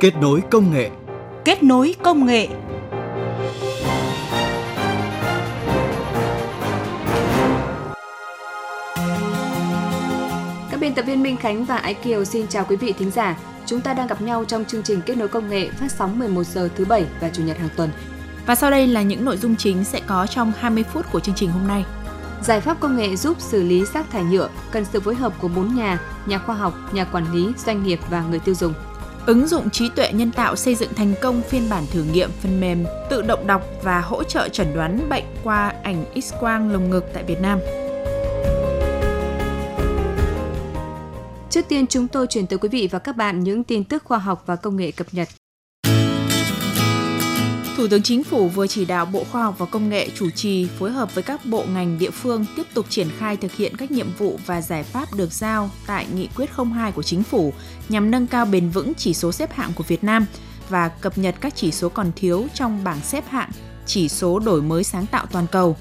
Kết nối công nghệ. Kết nối công nghệ. Các biên tập viên Minh Khánh và Ái Kiều xin chào quý vị thính giả. Chúng ta đang gặp nhau trong chương trình Kết nối công nghệ phát sóng 11 giờ thứ bảy và chủ nhật hàng tuần. Và sau đây là những nội dung chính sẽ có trong 20 phút của chương trình hôm nay. Giải pháp công nghệ giúp xử lý rác thải nhựa cần sự phối hợp của bốn nhà, nhà khoa học, nhà quản lý, doanh nghiệp và người tiêu dùng. Ứng dụng trí tuệ nhân tạo xây dựng thành công phiên bản thử nghiệm, phần mềm tự động đọc và hỗ trợ chẩn đoán bệnh qua ảnh X-quang lồng ngực tại Việt Nam. Trước tiên, chúng tôi chuyển tới quý vị và các bạn những tin tức khoa học và công nghệ cập nhật. Thủ tướng Chính phủ vừa chỉ đạo Bộ Khoa học và Công nghệ chủ trì phối hợp với các bộ ngành địa phương tiếp tục triển khai thực hiện các nhiệm vụ và giải pháp được giao tại Nghị quyết 02 của Chính phủ nhằm nâng cao bền vững chỉ số xếp hạng của Việt Nam và cập nhật các chỉ số còn thiếu trong bảng xếp hạng chỉ số đổi mới sáng tạo toàn cầu.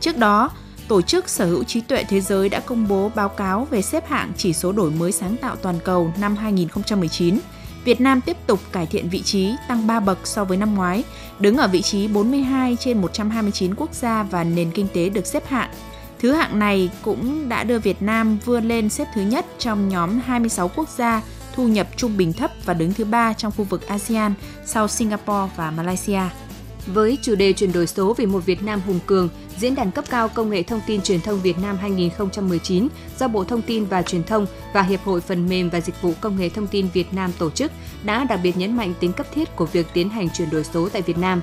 Trước đó, Tổ chức Sở hữu trí tuệ thế giới đã công bố báo cáo về xếp hạng chỉ số đổi mới sáng tạo toàn cầu năm 2019. Việt Nam tiếp tục cải thiện vị trí, tăng 3 bậc so với năm ngoái, đứng ở vị trí 42 trên 129 quốc gia và nền kinh tế được xếp hạng. Thứ hạng này cũng đã đưa Việt Nam vươn lên xếp thứ nhất trong nhóm 26 quốc gia thu nhập trung bình thấp và đứng thứ ba trong khu vực ASEAN sau Singapore và Malaysia. Với chủ đề chuyển đổi số vì một Việt Nam hùng cường, Diễn đàn cấp cao Công nghệ Thông tin Truyền thông Việt Nam 2019 do Bộ Thông tin và Truyền thông và Hiệp hội Phần mềm và Dịch vụ Công nghệ Thông tin Việt Nam tổ chức đã đặc biệt nhấn mạnh tính cấp thiết của việc tiến hành chuyển đổi số tại Việt Nam.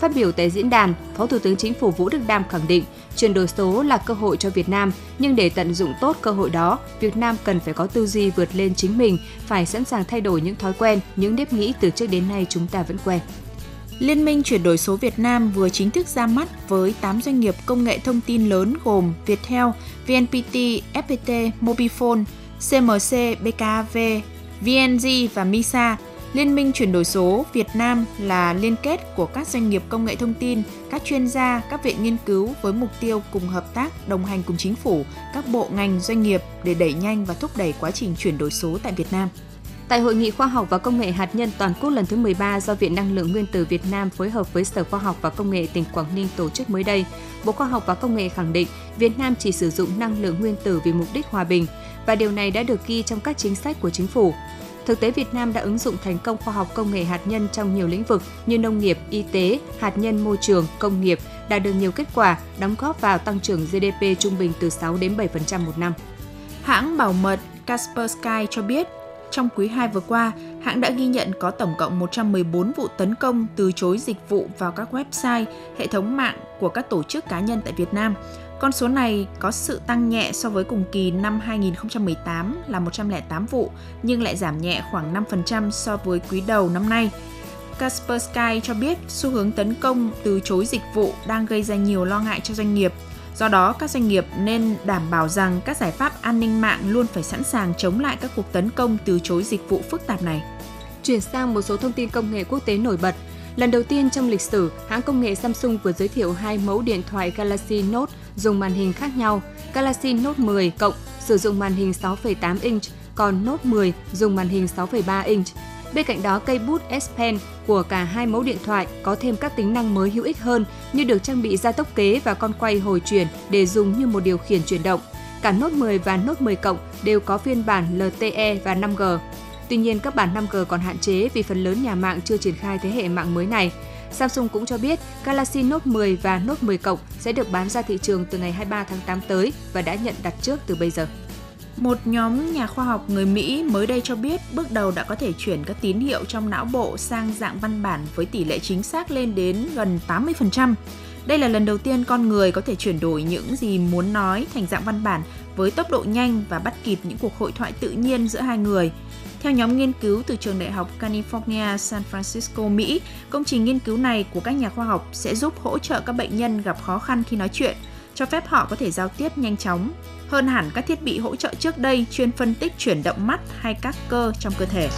Phát biểu tại diễn đàn, Phó Thủ tướng Chính phủ Vũ Đức Đam khẳng định chuyển đổi số là cơ hội cho Việt Nam, nhưng để tận dụng tốt cơ hội đó, Việt Nam cần phải có tư duy vượt lên chính mình, phải sẵn sàng thay đổi những thói quen, những nếp nghĩ từ trước đến nay chúng ta vẫn quen. Liên minh chuyển đổi số Việt Nam vừa chính thức ra mắt với 8 doanh nghiệp công nghệ thông tin lớn gồm Viettel, VNPT, FPT, Mobifone, CMC, BKV, VNG và MISA. Liên minh chuyển đổi số Việt Nam là liên kết của các doanh nghiệp công nghệ thông tin, các chuyên gia, các viện nghiên cứu với mục tiêu cùng hợp tác, đồng hành cùng chính phủ, các bộ ngành, doanh nghiệp để đẩy nhanh và thúc đẩy quá trình chuyển đổi số tại Việt Nam. Tại Hội nghị Khoa học và Công nghệ hạt nhân toàn quốc lần thứ 13 do Viện Năng lượng Nguyên tử Việt Nam phối hợp với Sở Khoa học và Công nghệ tỉnh Quảng Ninh tổ chức mới đây, Bộ Khoa học và Công nghệ khẳng định Việt Nam chỉ sử dụng năng lượng nguyên tử vì mục đích hòa bình và điều này đã được ghi trong các chính sách của chính phủ. Thực tế Việt Nam đã ứng dụng thành công khoa học công nghệ hạt nhân trong nhiều lĩnh vực như nông nghiệp, y tế, hạt nhân môi trường, công nghiệp, đạt được nhiều kết quả, đóng góp vào tăng trưởng GDP trung bình từ 6 đến 7% một năm. Hãng bảo mật Kaspersky cho biết trong quý 2 vừa qua, hãng đã ghi nhận có tổng cộng 114 vụ tấn công từ chối dịch vụ vào các website, hệ thống mạng của các tổ chức cá nhân tại Việt Nam. Con số này có sự tăng nhẹ so với cùng kỳ năm 2018 là 108 vụ, nhưng lại giảm nhẹ khoảng 5% so với quý đầu năm nay. Kaspersky cho biết xu hướng tấn công từ chối dịch vụ đang gây ra nhiều lo ngại cho doanh nghiệp Do đó, các doanh nghiệp nên đảm bảo rằng các giải pháp an ninh mạng luôn phải sẵn sàng chống lại các cuộc tấn công từ chối dịch vụ phức tạp này. Chuyển sang một số thông tin công nghệ quốc tế nổi bật. Lần đầu tiên trong lịch sử, hãng công nghệ Samsung vừa giới thiệu hai mẫu điện thoại Galaxy Note dùng màn hình khác nhau. Galaxy Note 10 cộng sử dụng màn hình 6,8 inch, còn Note 10 dùng màn hình 6,3 inch. Bên cạnh đó, cây bút S Pen của cả hai mẫu điện thoại có thêm các tính năng mới hữu ích hơn như được trang bị gia tốc kế và con quay hồi chuyển để dùng như một điều khiển chuyển động. Cả Note 10 và Note 10 Cộng đều có phiên bản LTE và 5G. Tuy nhiên, các bản 5G còn hạn chế vì phần lớn nhà mạng chưa triển khai thế hệ mạng mới này. Samsung cũng cho biết Galaxy Note 10 và Note 10 Cộng sẽ được bán ra thị trường từ ngày 23 tháng 8 tới và đã nhận đặt trước từ bây giờ. Một nhóm nhà khoa học người Mỹ mới đây cho biết bước đầu đã có thể chuyển các tín hiệu trong não bộ sang dạng văn bản với tỷ lệ chính xác lên đến gần 80%. Đây là lần đầu tiên con người có thể chuyển đổi những gì muốn nói thành dạng văn bản với tốc độ nhanh và bắt kịp những cuộc hội thoại tự nhiên giữa hai người. Theo nhóm nghiên cứu từ trường đại học California, San Francisco, Mỹ, công trình nghiên cứu này của các nhà khoa học sẽ giúp hỗ trợ các bệnh nhân gặp khó khăn khi nói chuyện, cho phép họ có thể giao tiếp nhanh chóng hơn hẳn các thiết bị hỗ trợ trước đây chuyên phân tích chuyển động mắt hay các cơ trong cơ thể.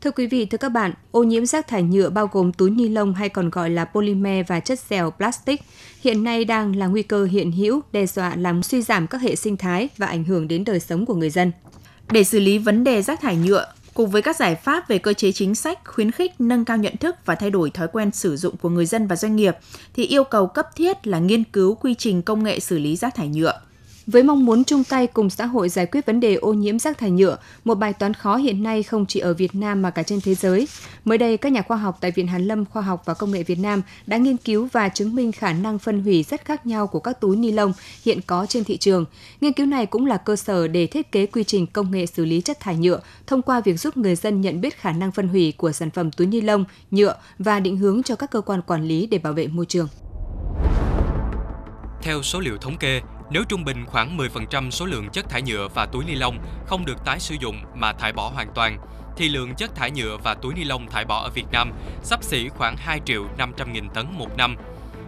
Thưa quý vị, thưa các bạn, ô nhiễm rác thải nhựa bao gồm túi ni lông hay còn gọi là polymer và chất dẻo plastic hiện nay đang là nguy cơ hiện hữu đe dọa làm suy giảm các hệ sinh thái và ảnh hưởng đến đời sống của người dân. Để xử lý vấn đề rác thải nhựa, cùng với các giải pháp về cơ chế chính sách khuyến khích, nâng cao nhận thức và thay đổi thói quen sử dụng của người dân và doanh nghiệp, thì yêu cầu cấp thiết là nghiên cứu quy trình công nghệ xử lý rác thải nhựa với mong muốn chung tay cùng xã hội giải quyết vấn đề ô nhiễm rác thải nhựa, một bài toán khó hiện nay không chỉ ở Việt Nam mà cả trên thế giới. Mới đây, các nhà khoa học tại Viện Hàn Lâm Khoa học và Công nghệ Việt Nam đã nghiên cứu và chứng minh khả năng phân hủy rất khác nhau của các túi ni lông hiện có trên thị trường. Nghiên cứu này cũng là cơ sở để thiết kế quy trình công nghệ xử lý chất thải nhựa thông qua việc giúp người dân nhận biết khả năng phân hủy của sản phẩm túi ni lông, nhựa và định hướng cho các cơ quan quản lý để bảo vệ môi trường. Theo số liệu thống kê, nếu trung bình khoảng 10% số lượng chất thải nhựa và túi ni lông không được tái sử dụng mà thải bỏ hoàn toàn, thì lượng chất thải nhựa và túi ni lông thải bỏ ở Việt Nam sắp xỉ khoảng 2 triệu 500 nghìn tấn một năm.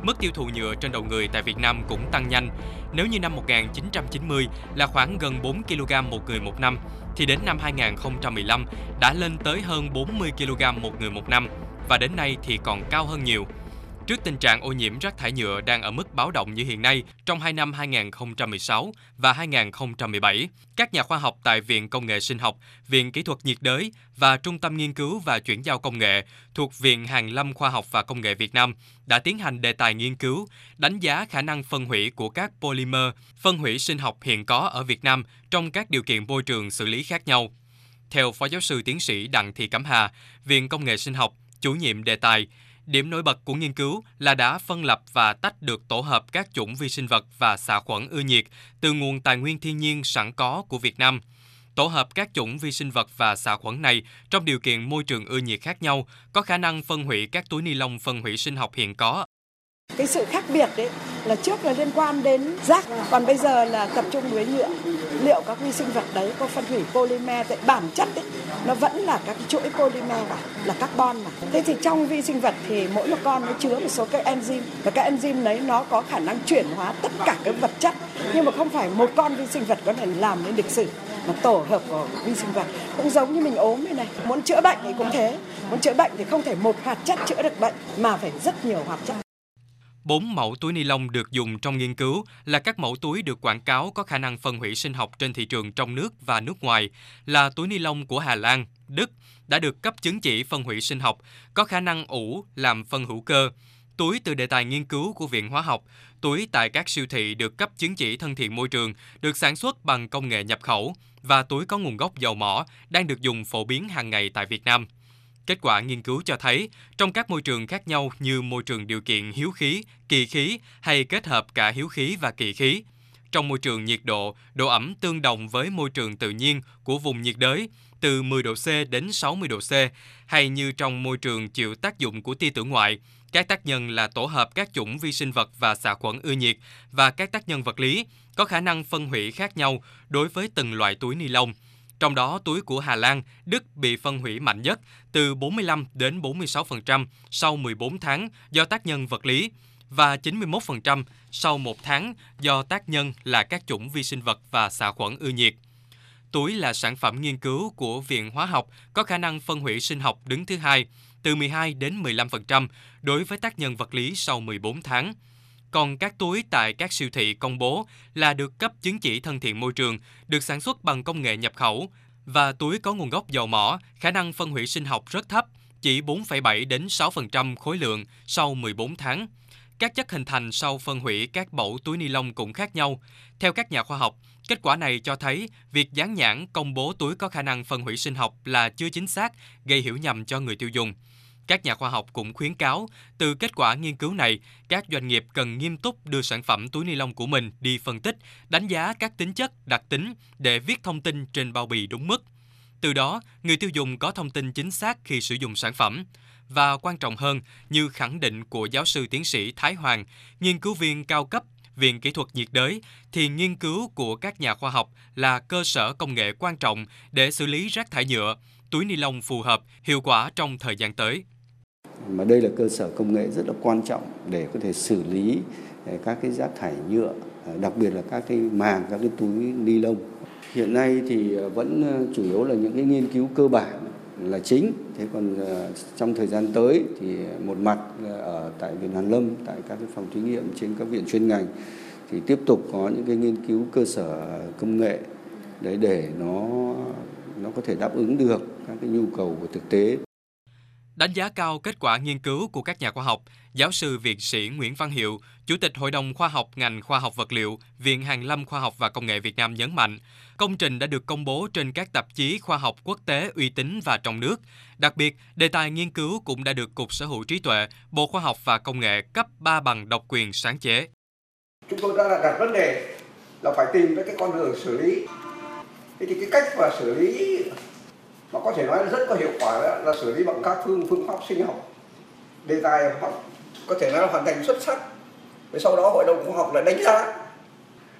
Mức tiêu thụ nhựa trên đầu người tại Việt Nam cũng tăng nhanh. Nếu như năm 1990 là khoảng gần 4 kg một người một năm, thì đến năm 2015 đã lên tới hơn 40 kg một người một năm và đến nay thì còn cao hơn nhiều. Trước tình trạng ô nhiễm rác thải nhựa đang ở mức báo động như hiện nay trong hai năm 2016 và 2017, các nhà khoa học tại Viện Công nghệ Sinh học, Viện Kỹ thuật nhiệt đới và Trung tâm Nghiên cứu và Chuyển giao Công nghệ thuộc Viện Hàn Lâm Khoa học và Công nghệ Việt Nam đã tiến hành đề tài nghiên cứu, đánh giá khả năng phân hủy của các polymer, phân hủy sinh học hiện có ở Việt Nam trong các điều kiện môi trường xử lý khác nhau. Theo Phó Giáo sư Tiến sĩ Đặng Thị Cẩm Hà, Viện Công nghệ Sinh học, chủ nhiệm đề tài, Điểm nổi bật của nghiên cứu là đã phân lập và tách được tổ hợp các chủng vi sinh vật và xạ khuẩn ưa nhiệt từ nguồn tài nguyên thiên nhiên sẵn có của Việt Nam. Tổ hợp các chủng vi sinh vật và xạ khuẩn này trong điều kiện môi trường ưa nhiệt khác nhau có khả năng phân hủy các túi ni lông phân hủy sinh học hiện có cái sự khác biệt đấy là trước là liên quan đến rác, còn bây giờ là tập trung với nhựa. Liệu các vi sinh vật đấy có phân hủy polymer? Tại bản chất ấy, nó vẫn là các chuỗi polymer cả, là carbon mà. Thế thì trong vi sinh vật thì mỗi một con nó chứa một số cái enzyme và các enzyme đấy nó có khả năng chuyển hóa tất cả các vật chất. Nhưng mà không phải một con vi sinh vật có thể làm nên lịch sử mà tổ hợp của vi sinh vật. Cũng giống như mình ốm như này muốn chữa bệnh thì cũng thế. Muốn chữa bệnh thì không thể một hoạt chất chữa được bệnh mà phải rất nhiều hoạt chất. Bốn mẫu túi ni lông được dùng trong nghiên cứu là các mẫu túi được quảng cáo có khả năng phân hủy sinh học trên thị trường trong nước và nước ngoài, là túi ni lông của Hà Lan, Đức, đã được cấp chứng chỉ phân hủy sinh học, có khả năng ủ làm phân hữu cơ. Túi từ đề tài nghiên cứu của Viện Hóa học, túi tại các siêu thị được cấp chứng chỉ thân thiện môi trường, được sản xuất bằng công nghệ nhập khẩu và túi có nguồn gốc dầu mỏ đang được dùng phổ biến hàng ngày tại Việt Nam. Kết quả nghiên cứu cho thấy, trong các môi trường khác nhau như môi trường điều kiện hiếu khí, kỳ khí hay kết hợp cả hiếu khí và kỳ khí, trong môi trường nhiệt độ, độ ẩm tương đồng với môi trường tự nhiên của vùng nhiệt đới, từ 10 độ C đến 60 độ C, hay như trong môi trường chịu tác dụng của tia tử ngoại, các tác nhân là tổ hợp các chủng vi sinh vật và xạ khuẩn ưa nhiệt và các tác nhân vật lý có khả năng phân hủy khác nhau đối với từng loại túi ni lông. Trong đó, túi của Hà Lan, Đức bị phân hủy mạnh nhất, từ 45 đến 46% sau 14 tháng do tác nhân vật lý và 91% sau một tháng do tác nhân là các chủng vi sinh vật và xạ khuẩn ưa nhiệt. Túi là sản phẩm nghiên cứu của Viện Hóa học có khả năng phân hủy sinh học đứng thứ hai, từ 12 đến 15% đối với tác nhân vật lý sau 14 tháng. Còn các túi tại các siêu thị công bố là được cấp chứng chỉ thân thiện môi trường, được sản xuất bằng công nghệ nhập khẩu và túi có nguồn gốc dầu mỏ, khả năng phân hủy sinh học rất thấp, chỉ 4,7 đến 6% khối lượng sau 14 tháng. Các chất hình thành sau phân hủy các mẫu túi ni lông cũng khác nhau. Theo các nhà khoa học, kết quả này cho thấy việc dán nhãn công bố túi có khả năng phân hủy sinh học là chưa chính xác, gây hiểu nhầm cho người tiêu dùng. Các nhà khoa học cũng khuyến cáo, từ kết quả nghiên cứu này, các doanh nghiệp cần nghiêm túc đưa sản phẩm túi ni lông của mình đi phân tích, đánh giá các tính chất, đặc tính để viết thông tin trên bao bì đúng mức. Từ đó, người tiêu dùng có thông tin chính xác khi sử dụng sản phẩm. Và quan trọng hơn, như khẳng định của giáo sư tiến sĩ Thái Hoàng, nghiên cứu viên cao cấp Viện Kỹ thuật nhiệt đới, thì nghiên cứu của các nhà khoa học là cơ sở công nghệ quan trọng để xử lý rác thải nhựa, túi ni lông phù hợp, hiệu quả trong thời gian tới mà đây là cơ sở công nghệ rất là quan trọng để có thể xử lý ờ, các cái rác thải nhựa ờ, đặc biệt là các cái màng các cái túi ni lông hiện nay thì ờ, vẫn chủ yếu là những cái nghiên cứu cơ bản là chính. Thế còn trong thời gian tới thì một mặt ở tại Viện Hàn Lâm, tại các cái phòng thí nghiệm trên các viện chuyên ngành thì tiếp tục có những cái nghiên cứu cơ sở công nghệ đấy để nó nó có thể đáp ứng được các cái nhu cầu của thực tế. Đánh giá cao kết quả nghiên cứu của các nhà khoa học, giáo sư viện sĩ Nguyễn Văn Hiệu, Chủ tịch Hội đồng Khoa học ngành khoa học vật liệu, Viện Hàn lâm Khoa học và Công nghệ Việt Nam nhấn mạnh, công trình đã được công bố trên các tạp chí khoa học quốc tế uy tín và trong nước. Đặc biệt, đề tài nghiên cứu cũng đã được Cục Sở hữu trí tuệ, Bộ Khoa học và Công nghệ cấp 3 bằng độc quyền sáng chế. Chúng tôi đã đặt vấn đề là phải tìm cái con đường xử lý. Thế thì cái cách mà xử lý mà có thể nói là rất có hiệu quả đó, là xử lý bằng các phương phương pháp sinh học, đề tài học có thể nói là hoàn thành xuất sắc. Và sau đó hội đồng khoa học lại đánh giá.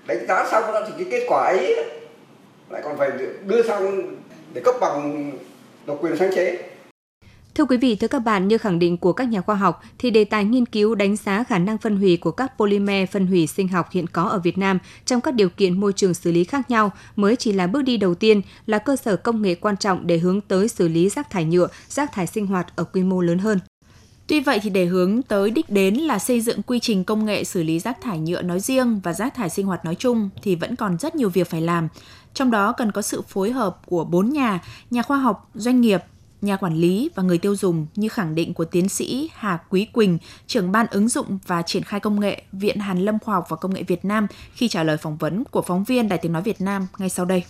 Đánh giá xong đó thì cái kết quả ấy lại còn phải đưa sang để cấp bằng độc quyền sáng chế. Thưa quý vị, thưa các bạn, như khẳng định của các nhà khoa học, thì đề tài nghiên cứu đánh giá khả năng phân hủy của các polymer phân hủy sinh học hiện có ở Việt Nam trong các điều kiện môi trường xử lý khác nhau mới chỉ là bước đi đầu tiên, là cơ sở công nghệ quan trọng để hướng tới xử lý rác thải nhựa, rác thải sinh hoạt ở quy mô lớn hơn. Tuy vậy thì để hướng tới đích đến là xây dựng quy trình công nghệ xử lý rác thải nhựa nói riêng và rác thải sinh hoạt nói chung thì vẫn còn rất nhiều việc phải làm. Trong đó cần có sự phối hợp của bốn nhà, nhà khoa học, doanh nghiệp, nhà quản lý và người tiêu dùng như khẳng định của tiến sĩ Hà Quý Quỳnh, trưởng ban ứng dụng và triển khai công nghệ Viện Hàn Lâm Khoa học và Công nghệ Việt Nam khi trả lời phỏng vấn của phóng viên Đài Tiếng Nói Việt Nam ngay sau đây.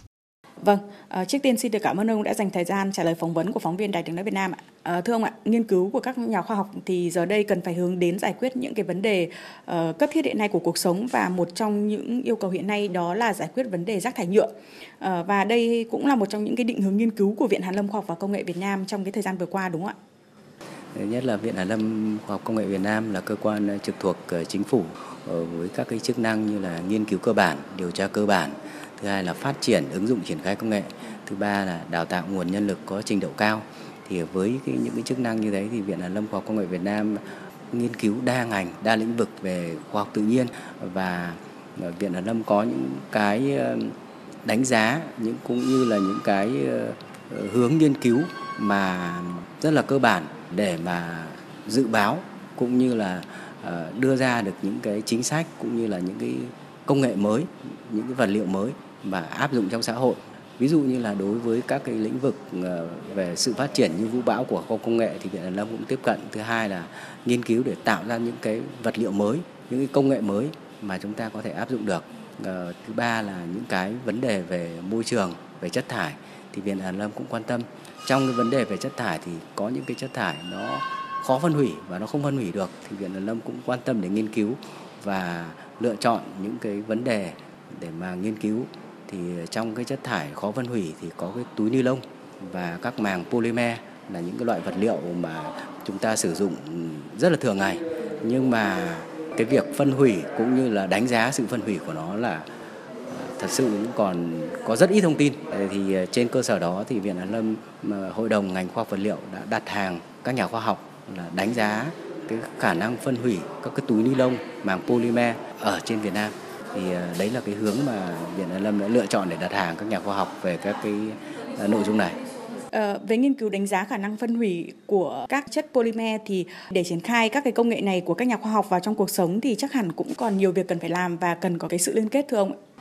Vâng, à, trước tiên xin được cảm ơn ông đã dành thời gian trả lời phỏng vấn của phóng viên Đài tiếng nói Việt Nam ạ. À, thưa ông ạ, nghiên cứu của các nhà khoa học thì giờ đây cần phải hướng đến giải quyết những cái vấn đề uh, cấp thiết hiện nay của cuộc sống và một trong những yêu cầu hiện nay đó là giải quyết vấn đề rác thải nhựa. Uh, và đây cũng là một trong những cái định hướng nghiên cứu của Viện Hàn Lâm Khoa học và Công nghệ Việt Nam trong cái thời gian vừa qua đúng không ạ? Nhất là Viện Hàn Lâm Khoa học Công nghệ Việt Nam là cơ quan trực thuộc chính phủ với các cái chức năng như là nghiên cứu cơ bản, điều tra cơ bản, thứ hai là phát triển ứng dụng triển khai công nghệ. Thứ ba là đào tạo nguồn nhân lực có trình độ cao. Thì với cái, những cái chức năng như thế thì viện hàn lâm khoa học công nghệ việt nam nghiên cứu đa ngành đa lĩnh vực về khoa học tự nhiên và ờ, viện hàn lâm có những cái ờ, đánh giá những cũng như là những cái ờ, hướng nghiên cứu mà rất là cơ bản để mà dự báo cũng như là đưa ra được những cái chính sách cũng như là những cái công nghệ mới, những cái vật liệu mới và áp dụng trong xã hội. Ví dụ như là đối với các cái lĩnh vực ờ, về sự phát triển như vũ bão của khoa công nghệ thì viện hàn lâm cũng tiếp cận. Thứ hai là nghiên cứu để tạo ra những cái vật liệu mới, những cái công nghệ mới mà chúng ta có thể áp dụng được. Ờ, thứ ba là những cái vấn đề về môi trường, về chất thải thì viện hàn lâm cũng quan tâm. Trong cái vấn đề về chất thải thì có những cái chất thải nó khó phân hủy và nó không phân hủy được thì viện hàn lâm cũng quan tâm để nghiên cứu và lựa chọn những cái vấn đề để mà nghiên cứu. Thì trong cái chất thải khó phân hủy thì có cái túi ni lông và các màng polymer là những cái loại vật liệu mà chúng ta sử dụng rất là thường ngày. Nhưng mà cái việc phân hủy cũng như là đánh giá sự phân hủy của nó là à, thật sự cũng còn có rất ít thông tin. Thì à, trên cơ sở đó thì viện hàn lâm hội đồng ngành khoa học vật liệu đã đặt hàng các nhà khoa học là đánh giá cái khả năng phân hủy các cái túi ni lông, màng polymer ở trên Việt Nam thì ờ, đấy là cái hướng mà Viện Hàn Lâm đã lựa chọn để đặt hàng các nhà khoa học về các cái ờ, nội dung này. À, về nghiên cứu đánh giá khả năng phân hủy của các chất polymer thì để triển khai các cái công nghệ này của các nhà khoa học vào trong cuộc sống thì chắc hẳn cũng còn nhiều việc cần phải làm và cần có cái sự liên kết thưa ông ạ.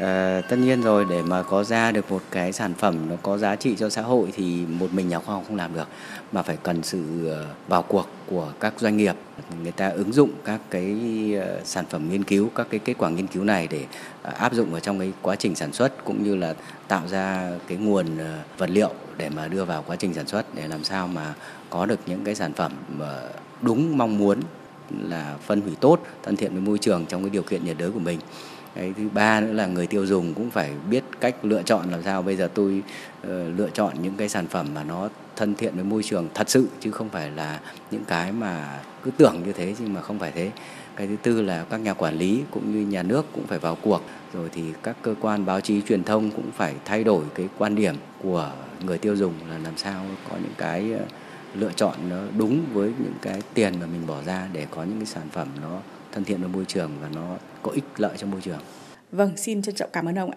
À, tất nhiên rồi để mà có ra được một cái sản phẩm nó có giá trị cho xã hội thì một mình nhà khoa học không làm được mà phải cần sự ờ, vào cuộc của các doanh nghiệp. Người ta ứng dụng các cái ờ, sản phẩm nghiên cứu các cái kết quả nghiên cứu này để áp dụng vào trong cái quá trình sản xuất cũng như là tạo ra cái nguồn vật liệu để mà đưa vào quá trình sản xuất để làm sao mà có được những cái sản phẩm đúng mong muốn là phân hủy tốt thân thiện với môi trường trong cái điều kiện nhiệt đới của mình. Đấy, thứ ba nữa là người tiêu dùng cũng phải biết cách lựa chọn làm sao. Bây giờ tôi uh, lựa chọn những cái sản phẩm mà nó thân thiện với môi trường thật sự chứ không phải là những cái mà cứ tưởng như thế nhưng mà không phải thế. Cái thứ tư là các nhà quản lý cũng như nhà nước cũng phải vào cuộc. Rồi thì các cơ quan báo chí truyền thông cũng phải thay đổi cái quan điểm của người tiêu dùng là làm sao có những cái ờ, lựa chọn nó đúng với những cái tiền mà mình bỏ ra để có những cái sản phẩm nó thân thiện với môi trường và nó có ích lợi cho môi trường. Vâng, xin trân trọng cảm ơn ông ạ.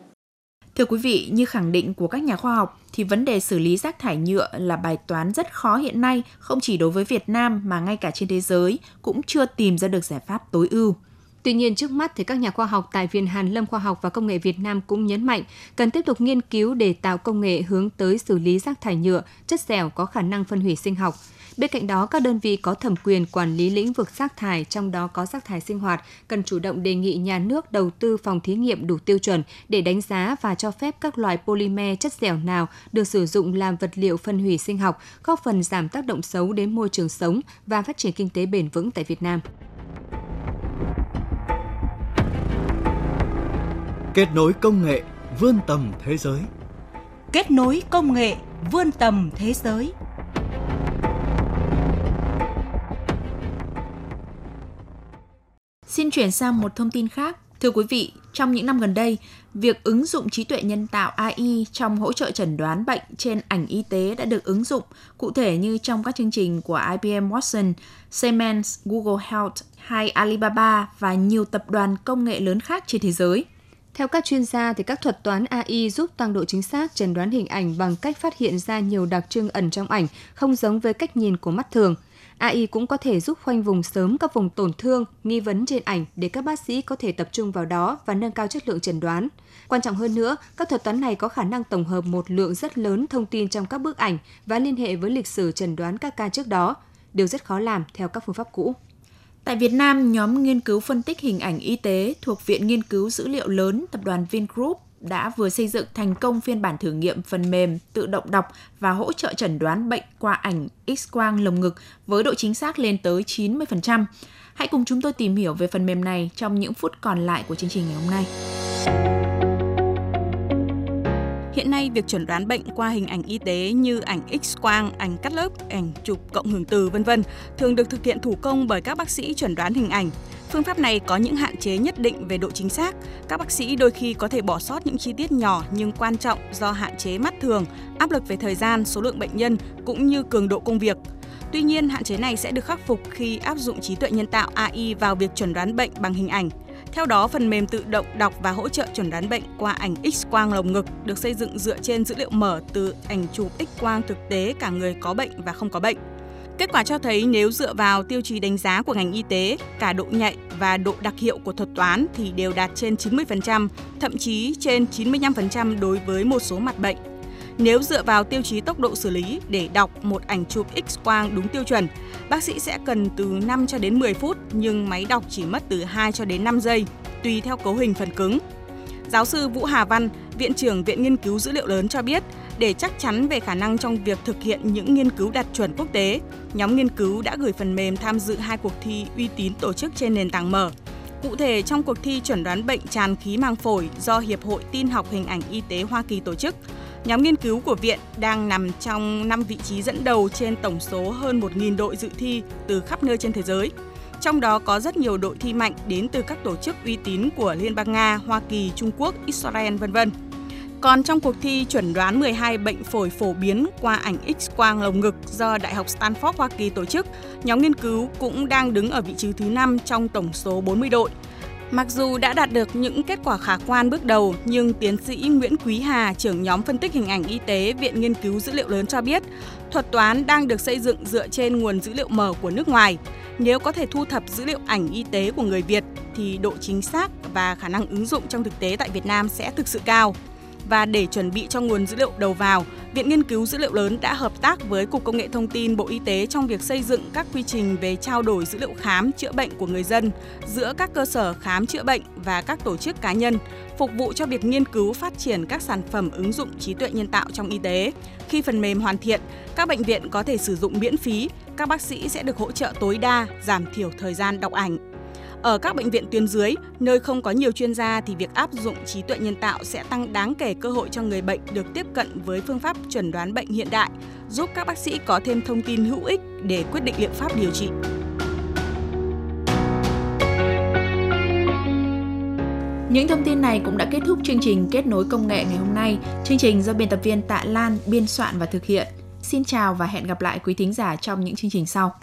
Thưa quý vị, như khẳng định của các nhà khoa học thì vấn đề xử lý rác thải nhựa là bài toán rất khó hiện nay, không chỉ đối với Việt Nam mà ngay cả trên thế giới cũng chưa tìm ra được giải pháp tối ưu. Tuy nhiên trước mắt thì các nhà khoa học tại Viện Hàn Lâm Khoa học và Công nghệ Việt Nam cũng nhấn mạnh cần tiếp tục nghiên cứu để tạo công nghệ hướng tới xử lý rác thải nhựa, chất dẻo có khả năng phân hủy sinh học. Bên cạnh đó, các đơn vị có thẩm quyền quản lý lĩnh vực rác thải, trong đó có rác thải sinh hoạt, cần chủ động đề nghị nhà nước đầu tư phòng thí nghiệm đủ tiêu chuẩn để đánh giá và cho phép các loại polymer chất dẻo nào được sử dụng làm vật liệu phân hủy sinh học, góp phần giảm tác động xấu đến môi trường sống và phát triển kinh tế bền vững tại Việt Nam. Kết nối công nghệ vươn tầm thế giới. Kết nối công nghệ vươn tầm thế giới. Xin chuyển sang một thông tin khác. Thưa quý vị, trong những năm gần đây, việc ứng dụng trí tuệ nhân tạo AI trong hỗ trợ chẩn đoán bệnh trên ảnh y tế đã được ứng dụng, cụ thể như trong các chương trình của IBM Watson, Siemens, Google Health hay Alibaba và nhiều tập đoàn công nghệ lớn khác trên thế giới. Theo các chuyên gia, thì các thuật toán AI giúp tăng độ chính xác chẩn đoán hình ảnh bằng cách phát hiện ra nhiều đặc trưng ẩn trong ảnh, không giống với cách nhìn của mắt thường. AI cũng có thể giúp khoanh vùng sớm các vùng tổn thương, nghi vấn trên ảnh để các bác sĩ có thể tập trung vào đó và nâng cao chất lượng chẩn đoán. Quan trọng hơn nữa, các thuật toán này có khả năng tổng hợp một lượng rất lớn thông tin trong các bức ảnh và liên hệ với lịch sử chẩn đoán các ca trước đó, điều rất khó làm theo các phương pháp cũ. Tại Việt Nam, nhóm nghiên cứu phân tích hình ảnh y tế thuộc Viện Nghiên cứu Dữ liệu lớn Tập đoàn Vingroup đã vừa xây dựng thành công phiên bản thử nghiệm phần mềm tự động đọc và hỗ trợ chẩn đoán bệnh qua ảnh X-quang lồng ngực với độ chính xác lên tới 90%. Hãy cùng chúng tôi tìm hiểu về phần mềm này trong những phút còn lại của chương trình ngày hôm nay. Hiện nay, việc chẩn đoán bệnh qua hình ảnh y tế như ảnh X-quang, ảnh cắt lớp, ảnh chụp cộng hưởng từ vân vân thường được thực hiện thủ công bởi các bác sĩ chẩn đoán hình ảnh. Phương pháp này có những hạn chế nhất định về độ chính xác. Các bác sĩ đôi khi có thể bỏ sót những chi tiết nhỏ nhưng quan trọng do hạn chế mắt thường, áp lực về thời gian, số lượng bệnh nhân cũng như cường độ công việc. Tuy nhiên, hạn chế này sẽ được khắc phục khi áp dụng trí tuệ nhân tạo AI vào việc chuẩn đoán bệnh bằng hình ảnh. Theo đó, phần mềm tự động đọc và hỗ trợ chuẩn đoán bệnh qua ảnh X-quang lồng ngực được xây dựng dựa trên dữ liệu mở từ ảnh chụp X-quang thực tế cả người có bệnh và không có bệnh. Kết quả cho thấy nếu dựa vào tiêu chí đánh giá của ngành y tế, cả độ nhạy và độ đặc hiệu của thuật toán thì đều đạt trên 90%, thậm chí trên 95% đối với một số mặt bệnh. Nếu dựa vào tiêu chí tốc độ xử lý để đọc một ảnh chụp X-quang đúng tiêu chuẩn, bác sĩ sẽ cần từ 5 cho đến 10 phút nhưng máy đọc chỉ mất từ 2 cho đến 5 giây, tùy theo cấu hình phần cứng. Giáo sư Vũ Hà Văn, Viện trưởng Viện Nghiên cứu Dữ liệu lớn cho biết, để chắc chắn về khả năng trong việc thực hiện những nghiên cứu đạt chuẩn quốc tế, nhóm nghiên cứu đã gửi phần mềm tham dự hai cuộc thi uy tín tổ chức trên nền tảng mở. Cụ thể, trong cuộc thi chuẩn đoán bệnh tràn khí màng phổi do Hiệp hội Tin học Hình ảnh Y tế Hoa Kỳ tổ chức, Nhóm nghiên cứu của viện đang nằm trong 5 vị trí dẫn đầu trên tổng số hơn 1.000 đội dự thi từ khắp nơi trên thế giới. Trong đó có rất nhiều đội thi mạnh đến từ các tổ chức uy tín của Liên bang Nga, Hoa Kỳ, Trung Quốc, Israel vân vân. Còn trong cuộc thi chuẩn đoán 12 bệnh phổi phổ biến qua ảnh X-quang lồng ngực do Đại học Stanford Hoa Kỳ tổ chức, nhóm nghiên cứu cũng đang đứng ở vị trí thứ 5 trong tổng số 40 đội. Mặc dù đã đạt được những kết quả khả quan bước đầu, nhưng tiến sĩ Nguyễn Quý Hà, trưởng nhóm phân tích hình ảnh y tế Viện Nghiên cứu Dữ liệu lớn cho biết, thuật toán đang được xây dựng dựa trên nguồn dữ liệu mở của nước ngoài. Nếu có thể thu thập dữ liệu ảnh y tế của người Việt thì độ chính xác và khả năng ứng dụng trong thực tế tại Việt Nam sẽ thực sự cao. Và để chuẩn bị cho nguồn dữ liệu đầu vào, Viện Nghiên cứu Dữ liệu lớn đã hợp tác với Cục Công nghệ Thông tin Bộ Y tế trong việc xây dựng các quy trình về trao đổi dữ liệu khám chữa bệnh của người dân giữa các cơ sở khám chữa bệnh và các tổ chức cá nhân, phục vụ cho việc nghiên cứu phát triển các sản phẩm ứng dụng trí tuệ nhân tạo trong y tế. Khi phần mềm hoàn thiện, các bệnh viện có thể sử dụng miễn phí, các bác sĩ sẽ được hỗ trợ tối đa, giảm thiểu thời gian đọc ảnh. Ở các bệnh viện tuyến dưới, nơi không có nhiều chuyên gia thì việc áp dụng trí tuệ nhân tạo sẽ tăng đáng kể cơ hội cho người bệnh được tiếp cận với phương pháp chuẩn đoán bệnh hiện đại, giúp các bác sĩ có thêm thông tin hữu ích để quyết định liệu pháp điều trị. Những thông tin này cũng đã kết thúc chương trình Kết nối công nghệ ngày hôm nay. Chương trình do biên tập viên Tạ Lan biên soạn và thực hiện. Xin chào và hẹn gặp lại quý thính giả trong những chương trình sau.